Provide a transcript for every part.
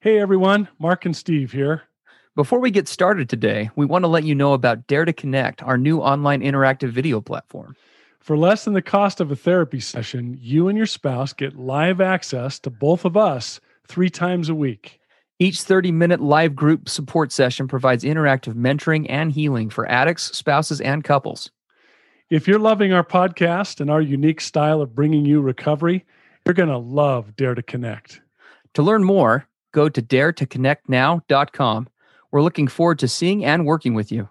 Hey everyone, Mark and Steve here. Before we get started today, we want to let you know about Dare to Connect, our new online interactive video platform. For less than the cost of a therapy session, you and your spouse get live access to both of us three times a week. Each 30 minute live group support session provides interactive mentoring and healing for addicts, spouses, and couples. If you're loving our podcast and our unique style of bringing you recovery, you're going to love Dare to Connect. To learn more, go to daretoconnectnow.com. We're looking forward to seeing and working with you.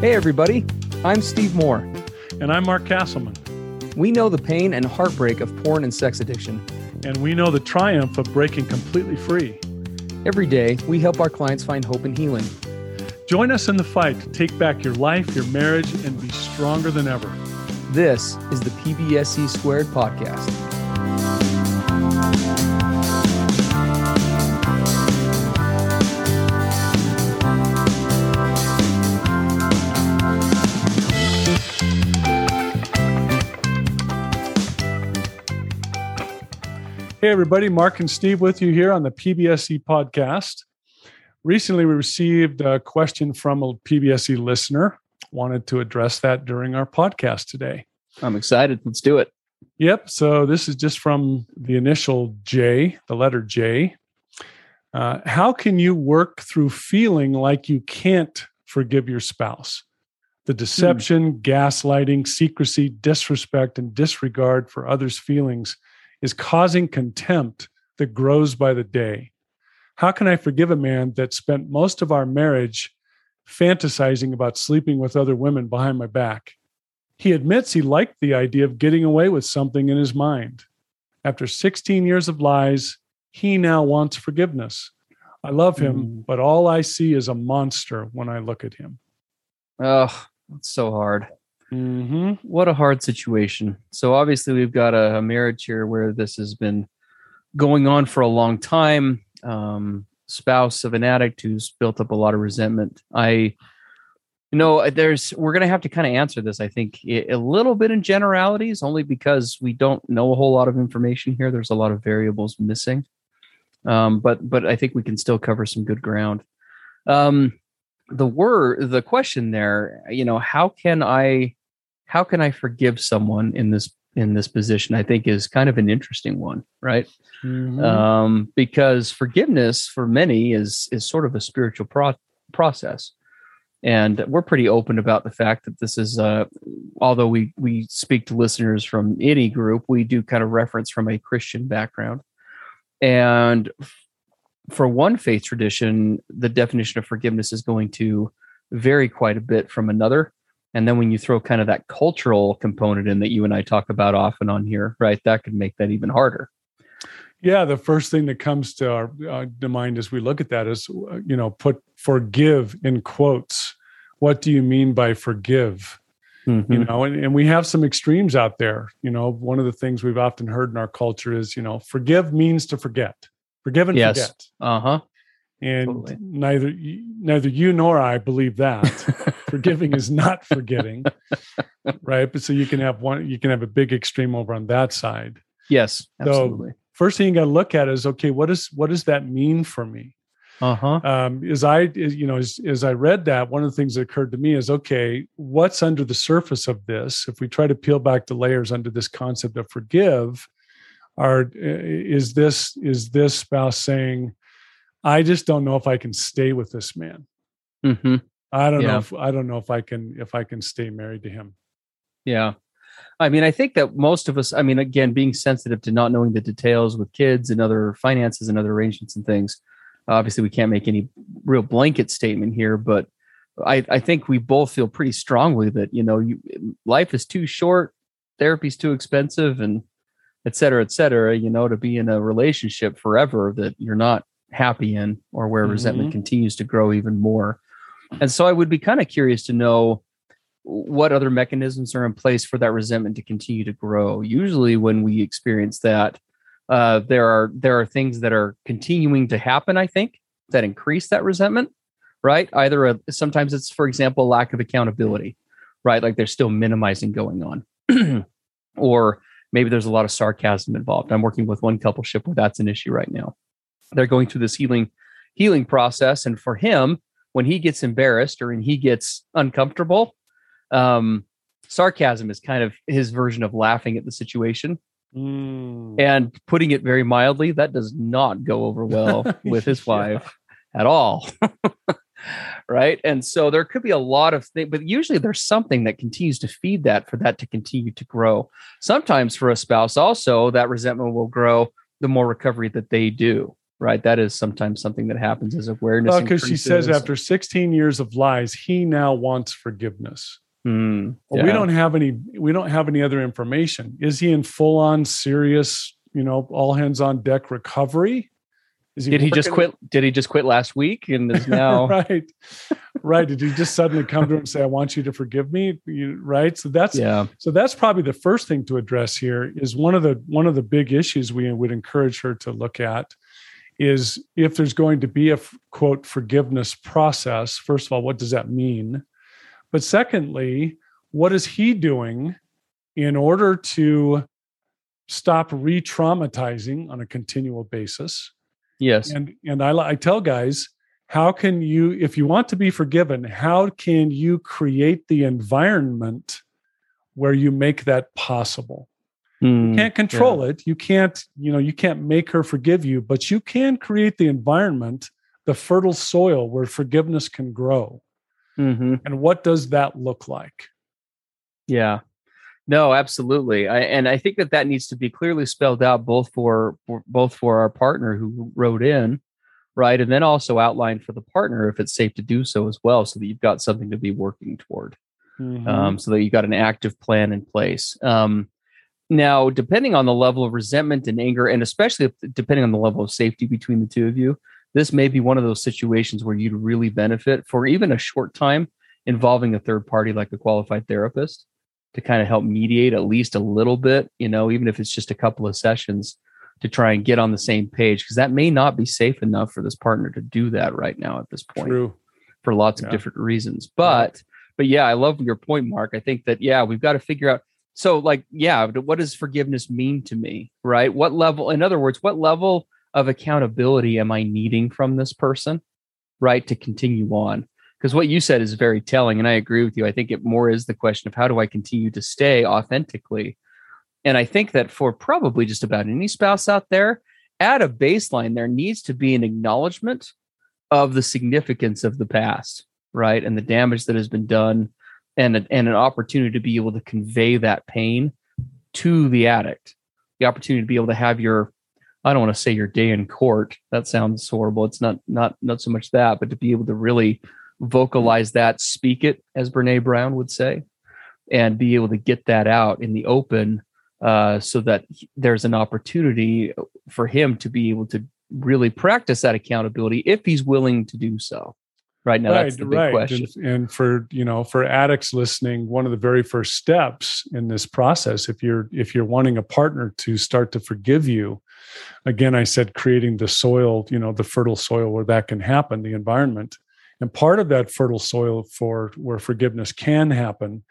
Hey, everybody. I'm Steve Moore. And I'm Mark Kastleman. We know the pain and heartbreak of porn and sex addiction. And we know the triumph of breaking completely free. Every day, we help our clients find hope and healing. Join us in the fight to take back your life, your marriage, and be stronger than ever. This is the PBSC Squared Podcast. Hey, everybody, Mark and Steve with you here on the PBSC podcast. Recently, we received a question from a PBSC listener. Wanted to address that during our podcast today. I'm excited. Let's do it. Yep. So, this is just from the initial J, the letter J. Uh, how can you work through feeling like you can't forgive your spouse? The deception, hmm. gaslighting, secrecy, disrespect, and disregard for others' feelings is causing contempt that grows by the day. How can I forgive a man that spent most of our marriage fantasizing about sleeping with other women behind my back? He admits he liked the idea of getting away with something in his mind. After 16 years of lies, he now wants forgiveness. I love him, mm. but all I see is a monster when I look at him. Oh, it's so hard. Mm-hmm. What a hard situation. So obviously we've got a, a, marriage here where this has been going on for a long time. Um, spouse of an addict who's built up a lot of resentment. I, you know, there's we're gonna have to kind of answer this. I think a little bit in generalities, only because we don't know a whole lot of information here. There's a lot of variables missing. Um, but but I think we can still cover some good ground. Um, the word, the question there, you know, how can I how can I forgive someone in this in this position? I think is kind of an interesting one, right? Mm-hmm. Um, because forgiveness for many is is sort of a spiritual pro- process, and we're pretty open about the fact that this is. Uh, although we we speak to listeners from any group, we do kind of reference from a Christian background, and for one faith tradition, the definition of forgiveness is going to vary quite a bit from another. And then when you throw kind of that cultural component in that you and I talk about often on here, right, that could make that even harder. Yeah, the first thing that comes to our uh, to mind as we look at that is, uh, you know, put forgive in quotes. What do you mean by forgive? Mm-hmm. You know, and, and we have some extremes out there. You know, one of the things we've often heard in our culture is, you know, forgive means to forget. Forgive and yes. forget. Uh huh and totally. neither neither you nor I believe that forgiving is not forgetting, right? But so you can have one, you can have a big extreme over on that side. Yes, absolutely. So first thing you got to look at is okay, what is what does that mean for me? Uh huh. Um, as I, you know, as, as I read that, one of the things that occurred to me is okay, what's under the surface of this? If we try to peel back the layers under this concept of forgive, are is this is this spouse saying? I just don't know if I can stay with this man. Mm-hmm. I don't yeah. know if I don't know if I can if I can stay married to him. Yeah. I mean, I think that most of us, I mean, again, being sensitive to not knowing the details with kids and other finances and other arrangements and things. Obviously, we can't make any real blanket statement here, but I, I think we both feel pretty strongly that you know, you, life is too short, therapy's too expensive, and et cetera, et cetera. You know, to be in a relationship forever that you're not happy in or where mm-hmm. resentment continues to grow even more. And so I would be kind of curious to know what other mechanisms are in place for that resentment to continue to grow. Usually when we experience that, uh, there are there are things that are continuing to happen, I think, that increase that resentment, right? Either a, sometimes it's, for example, lack of accountability, right? Like they're still minimizing going on, or maybe there's a lot of sarcasm involved. I'm working with one coupleship where that's an issue right now. They're going through this healing healing process, and for him, when he gets embarrassed or when he gets uncomfortable, um, sarcasm is kind of his version of laughing at the situation. Mm. And putting it very mildly, that does not go over well with his Yeah. wife at all. right. And so there could be a lot of things, but usually there's something that continues to feed that for that to continue to grow. Sometimes for a spouse, also, that resentment will grow the more recovery that they do. Right. That is sometimes something that happens as awareness. Well, because she says after 16 years of lies, he now wants forgiveness. Hmm, Well, We don't have any. We don't have any other information. Is he in full on serious? You know, all hands on deck recovery? Is Did he just quit? Did he just quit last week and is now? right, right. Did he just suddenly come to him and say, "I want you to forgive me"? You, right. So that's yeah. so that's probably the first thing to address here. Is one of the one of the big issues we would encourage her to look at is if there's going to be a quote forgiveness process. First of all, what does that mean? But secondly, what is he doing in order to stop re-traumatizing on a continual basis? Yes. and and I, I tell guys how can you if you want to be forgiven how can you create the environment where you make that possible Hmm, you can't control it you can't you know you can't make her forgive you but you can create the environment the fertile soil where forgiveness can grow mhm. and what does that look like Yeah. No, absolutely. I, and I think that that needs to be clearly spelled out both for, for both for our partner who wrote in, right, and then also outlined for the partner if it's safe to do so as well, so that you've got something to be working toward, Mhm. um, so that you've got an active plan in place. Um, now, depending on the level of resentment and anger, and especially depending on the level of safety between the two of you, this may be one of those situations where you'd really benefit for even a short time involving a third party like a qualified therapist to kind of help mediate at least a little bit, you know, even if it's just a couple of sessions to try and get on the same page, because that may not be safe enough for this partner to do that right now at this point true for lots of different reasons. But, but yeah, I love your point, Mark. I think that, yeah, we've got to figure out. So, like, yeah, what does forgiveness mean to me? Right. What level, in other words, what level of accountability am I needing from this person? Right. To continue on because what you said is very telling and i agree with you i think it more is the question of how do i continue to stay authentically and i think that for probably just about any spouse out there at a baseline there needs to be an acknowledgement of the significance of the past right and the damage that has been done and, a- and an opportunity to be able to convey that pain to the addict the opportunity to be able to have your i don't want to say your day in court that sounds horrible it's not not not so much that but to be able to really vocalize that, speak it, as Brene Brown would say, and be able to get that out in the open uh, so that there's an opportunity for him to be able to really practice that accountability if he's willing to do so. Right now, that's the big question. And, and for you know, for addicts listening, one of the very first steps in this process, if you're if you're wanting a partner to start to forgive you, again, I said creating the soil, you know, the fertile soil where that can happen, the environment. And part of that fertile soil for where forgiveness can happen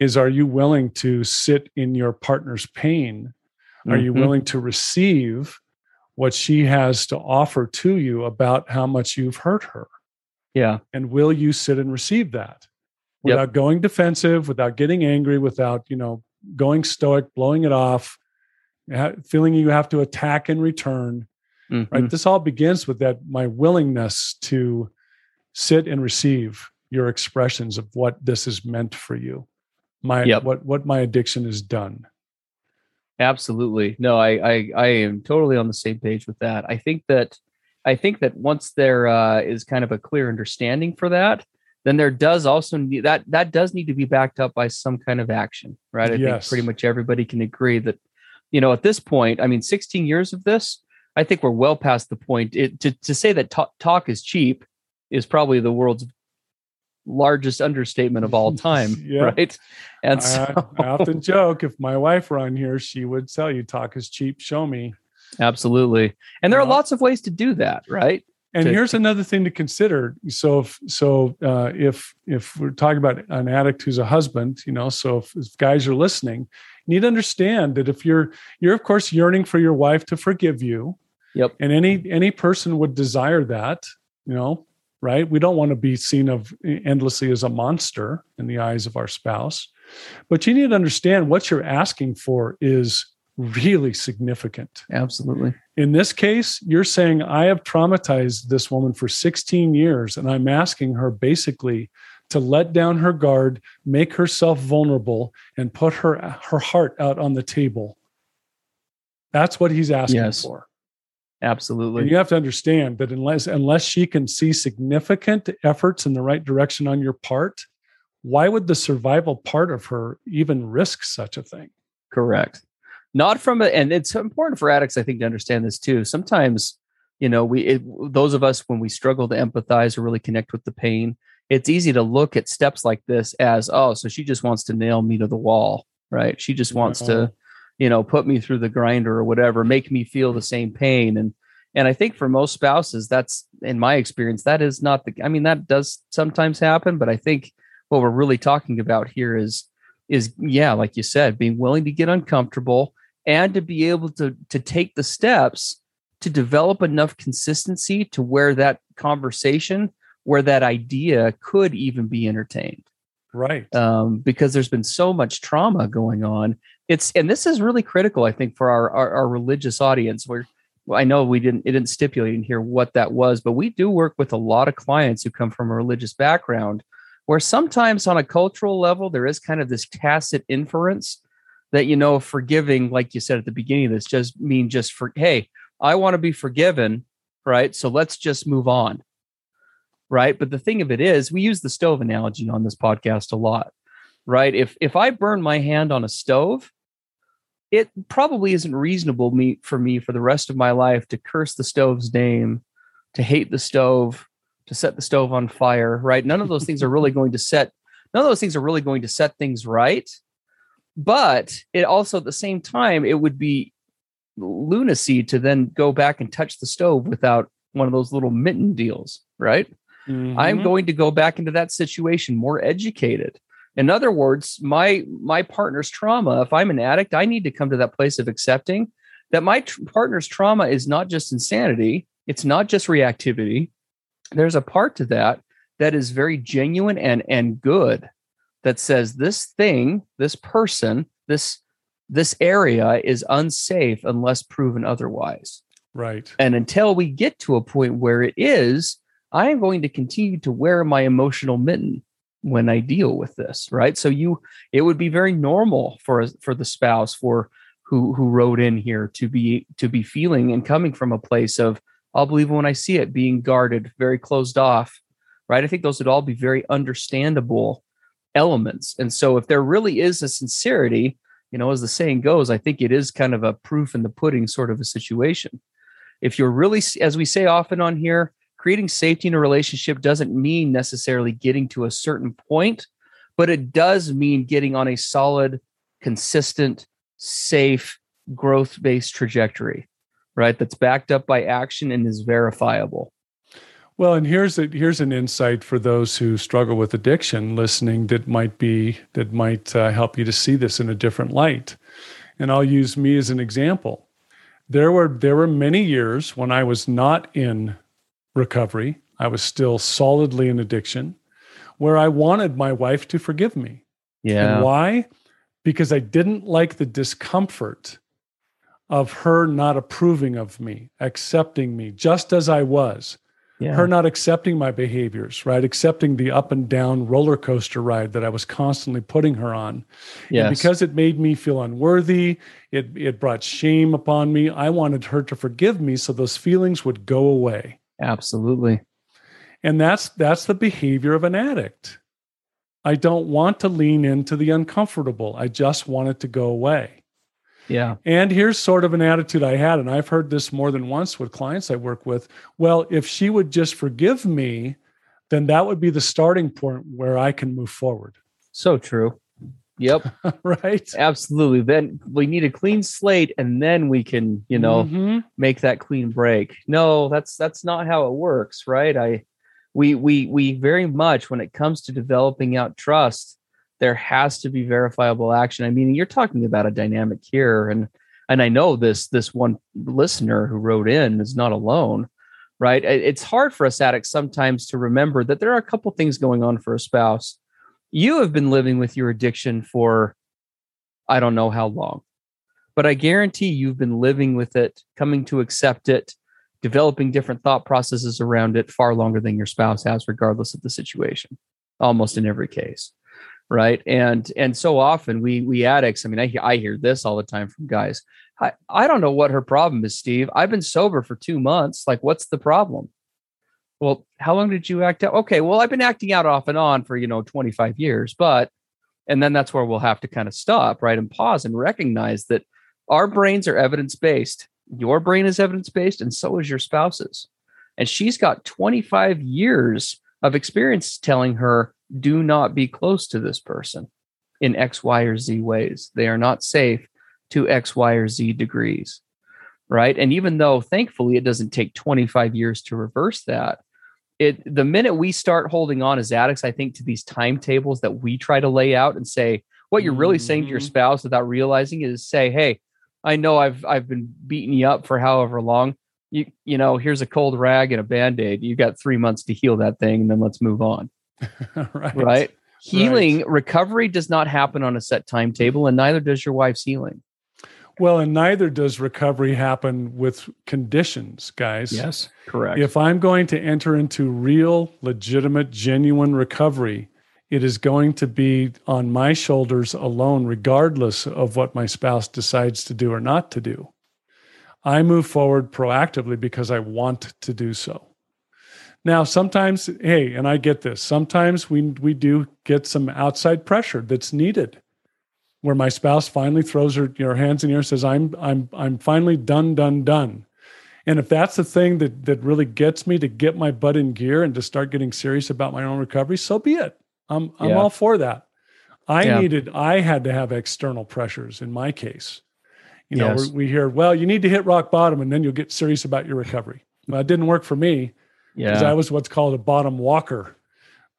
is are you willing to sit in your partner's pain? Are you Mhm. willing to receive what she has to offer to you about how much you've hurt her? Yeah. and will you sit and receive that Yep. without going defensive without getting angry without you know going stoic blowing it off feeling you have to attack in return Mhm. right this all begins with that my willingness to sit and receive your expressions of what this is meant for you my Yep. what what my addiction has done Absolutely. No, I, I I am totally on the same page with that. I think that I think that once there uh, is kind of a clear understanding for that, then there does also need that that does need to be backed up by some kind of action, right? I think pretty much everybody can agree that, you know, at this point, I mean, 16 years of this, I think we're well past the point. It, to to say that talk, talk is cheap is probably the world's largest understatement of all time, Yeah. right? And so, I, I often joke if my wife were on here she would tell you talk is cheap show me Absolutely. And there are lots of ways to do that, right? And to- here's another thing to consider. So, if so, uh, if if we're talking about an addict who's a husband, you know, so if, if guys are listening, you need to understand that if you're you're of course yearning for your wife to forgive you, Yep. and any any person would desire that, you know, right? We don't want to be seen of endlessly as a monster in the eyes of our spouse, but you need to understand what you're asking for is really significant Absolutely. in this case, you're saying, I have traumatized this woman for 16 years, and I'm asking her basically to let down her guard, make herself vulnerable, and put her, her heart out on the table. That's what he's asking Yes. for. Absolutely. And you have to understand that unless unless she can see significant efforts in the right direction on your part, why would the survival part of her even risk such a thing? Correct. Not from a, and it's important for addicts, I think, to understand this too. Sometimes, you know, we, it, those of us, when we struggle to empathize or really connect with the pain, it's easy to look at steps like this as, oh, so she just wants to nail me to the wall, right? She just wants No. to, mm-hmm. you know, put me through the grinder or whatever, make me feel the same pain. And, and I think for most spouses, that's in my experience, that is not the, I mean, that does sometimes happen, but I think what we're really talking about here is, is yeah, like you said, being willing to get uncomfortable and to be able to to take the steps to develop enough consistency to where that conversation where that idea could even be entertained Right. um, because there's been so much trauma going on it's and this is really critical i think for our our, our religious audience where well, i know we didn't it didn't stipulate in here what that was but we do work with a lot of clients who come from a religious background where sometimes on a cultural level there is kind of this tacit inference that you know forgiving like you said at the beginning of this just mean just for hey i want to be forgiven right? So let's just move on right? But the thing of it is we use the stove analogy on this podcast a lot right? If if i burn my hand on a stove it probably isn't reasonable me for me for the rest of my life to curse the stove's name to hate the stove to set the stove on fire right? None of those things are really going to set none of those things are really going to set things right but it also at the same time it would be lunacy to then go back and touch the stove without one of those little mitten deals right I'm Mhm. going to go back into that situation more educated. In other words, my my partner's trauma, if I'm an addict, I need to come to that place of accepting that my tr- partner's trauma is not just insanity, it's not just reactivity. There's a part to that that is very genuine and and good that says this thing, this person, this this area is unsafe unless proven otherwise. right. And until we get to a point where it is, I am going to continue to wear my emotional mitten when I deal with this, right? So you it would be very normal for for the spouse for who who wrote in here to be to be feeling and coming from a place of I'll believe when I see it being guarded, very closed off, right? I think those would all be very understandable elements. And so if there really is a sincerity, you know, as the saying goes, I think it is kind of a proof in the pudding sort of a situation. If you're really as we say often on here creating safety in a relationship doesn't mean necessarily getting to a certain point but it does mean getting on a solid consistent safe growth based trajectory right? That's backed up by action and is verifiable Well, and here's a, here's an insight for those who struggle with addiction listening that might be that might uh, help you to see this in a different light. And I'll use me as an example. There were there were many years when I was not in recovery. I was still solidly in addiction, where I wanted my wife to forgive me. yeah And why? Because I didn't like the discomfort of her not approving of me, accepting me just as I was yeah her not accepting my behaviors, right? Accepting the up and down roller coaster ride that I was constantly putting her on. yes. And because it made me feel unworthy, it, it brought shame upon me. I wanted her to forgive me so those feelings would go away. absolutely And that's that's the behavior of an addict. I don't want to lean into the uncomfortable. I just want it to go away. Yeah And here's sort of an attitude I had, and I've heard this more than once with clients I work with. Well, if she would just forgive me, then that would be the starting point where I can move forward. so true Yep. right. Absolutely. Then we need a clean slate and then we can, you know, Mhm. make that clean break. No, that's that's not how it works, right? I we we we very much when it comes to developing out trust, there has to be verifiable action. I mean, you're talking about a dynamic here and and I know this this one listener who wrote in is not alone, right? It's hard for us addicts sometimes to remember that there are a couple things going on for a spouse. You have been living with your addiction for I don't know how long but I guarantee you've been living with it, coming to accept it, developing different thought processes around it far longer than your spouse has, regardless of the situation, almost in every case. Right. And and so often we we addicts, I mean, I hear I hear this all the time from guys. I, I don't know what her problem is, Steve. I've been sober for two months. Like, what's the problem? Well, how long did you act out? Okay, well, I've been acting out off and on for, you know, 25 years, but and then that's where we'll have to kind of stop, right? And pause and recognize that our brains are evidence based. Your brain is evidence based, and so is your spouse's. And she's got 25 years of experience telling her, do not be close to this person in X, Y, or Z ways. They are not safe to X, Y, or Z degrees. Right. And even though thankfully it doesn't take 25 years to reverse that, it the minute we start holding on as addicts, I think to these timetables that we try to lay out and say, what you're really saying to your Mhm. spouse without realizing it is say, hey, I know I've I've been beating you up for however long. You you know, here's a cold rag and a band-aid. You got three months to heal that thing, and then let's move on. right. Right. Healing, recovery does not happen on a set timetable, and neither does your wife's healing. Well, and neither does recovery happen with conditions, guys. Yes. Correct. If I'm going to enter into real, legitimate, genuine recovery, it is going to be on my shoulders alone, regardless of what my spouse decides to do or not to do. I move forward proactively because I want to do so. Now, sometimes, hey, and I get this, sometimes we, we do get some outside pressure that's needed where my spouse finally throws her, her hands in the air and says, I'm, I'm, I'm finally done, done, done. And if that's the thing that that really gets me to get my butt in gear and to start getting serious about my own recovery, so be it. I'm I'm Yeah. all for that. I Yeah. needed I had to have external pressures in my case. You know, Yes. we hear, well, you need to hit rock bottom and then you'll get serious about your recovery. Well, it didn't work for me because yeah. I was what's called a bottom walker.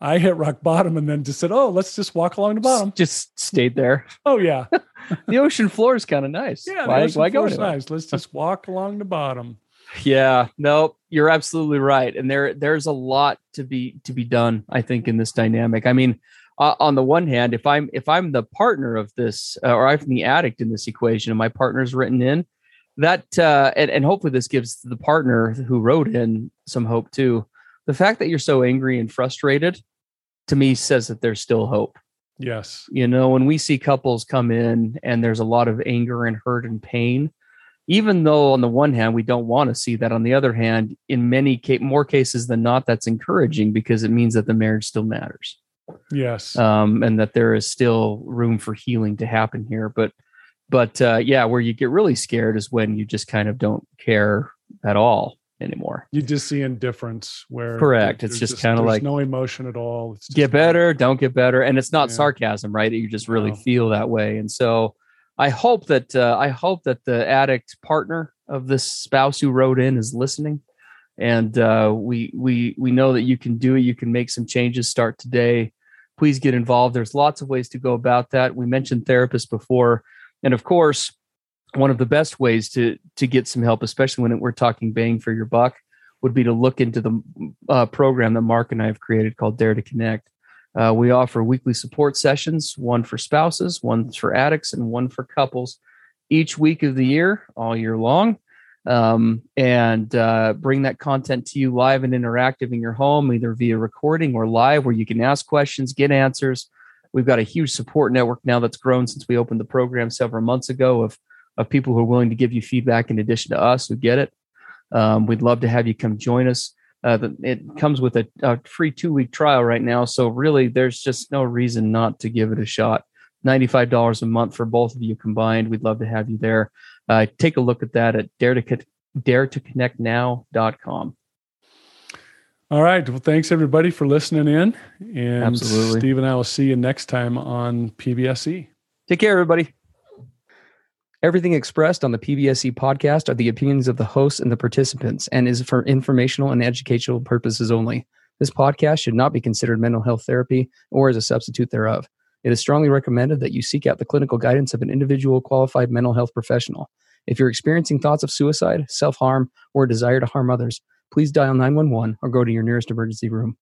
I hit rock bottom and then just said, "Oh, let's just walk along the bottom." Just stayed there. Oh yeah, the ocean floor is kind of nice. yeah. why, the ocean why go floor's anywhere? nice. Let's just walk along the bottom. Yeah, no, you're absolutely right, and there there's a lot to be to be done. I think in this dynamic. I mean, uh, on the one hand, if I'm if I'm the partner of this, uh, or I'm the addict in this equation, and my partner's written in, that uh, and and hopefully this gives the partner who wrote in some hope too. The fact that you're so angry and frustrated, to me, says that there's still hope. Yes. You know, when we see couples come in and there's a lot of anger and hurt and pain, even though on the one hand we don't want to see that, on the other hand, in many ca- more cases than not, that's encouraging because it means that the marriage still matters Yes. um, and that there is still room for healing to happen here. But, but uh, yeah, where you get really scared is when you just kind of don't care at all anymore. you just see indifference where Correct. It's there's just kinda like- no emotion at all. It's just get better, don't get better, and it's not Yeah. sarcasm, right? You just really No. feel that way, and so I hope that uh, I hope that the addict partner of this spouse who wrote in is listening, and uh, we we we know that you can do it. You can make some changes. Start today. Please get involved. There's lots of ways to go about that. We mentioned therapists before, and of course, one of the best ways to to get some help, especially when we're talking bang for your buck, would be to look into the uh, program that Mark and I have created called Dare to Connect. Uh, we offer weekly support sessions, one for spouses, one for addicts, and one for couples, each week of the year, all year long, um, and uh, bring that content to you live and interactive in your home, either via recording or live, where you can ask questions, get answers. We've got a huge support network now that's grown since we opened the program several months ago of of people who are willing to give you feedback in addition to us who get it. Um, we'd love to have you come join us. Uh, the, it comes with a, a free two week trial right now. So, really, there's just no reason not to give it a shot. $95 a month for both of you combined. We'd love to have you there. Uh, take a look at that at dare to, dare to connect now.com. All right. Well, thanks everybody for listening in. And Absolutely. Steve and I will see you next time on PBSC. Take care, everybody. Everything expressed on the PBSC podcast are the opinions of the hosts and the participants and is for informational and educational purposes only. This podcast should not be considered mental health therapy or as a substitute thereof. It is strongly recommended that you seek out the clinical guidance of an individual qualified mental health professional. If you're experiencing thoughts of suicide, self harm, or a desire to harm others, please dial 911 or go to your nearest emergency room.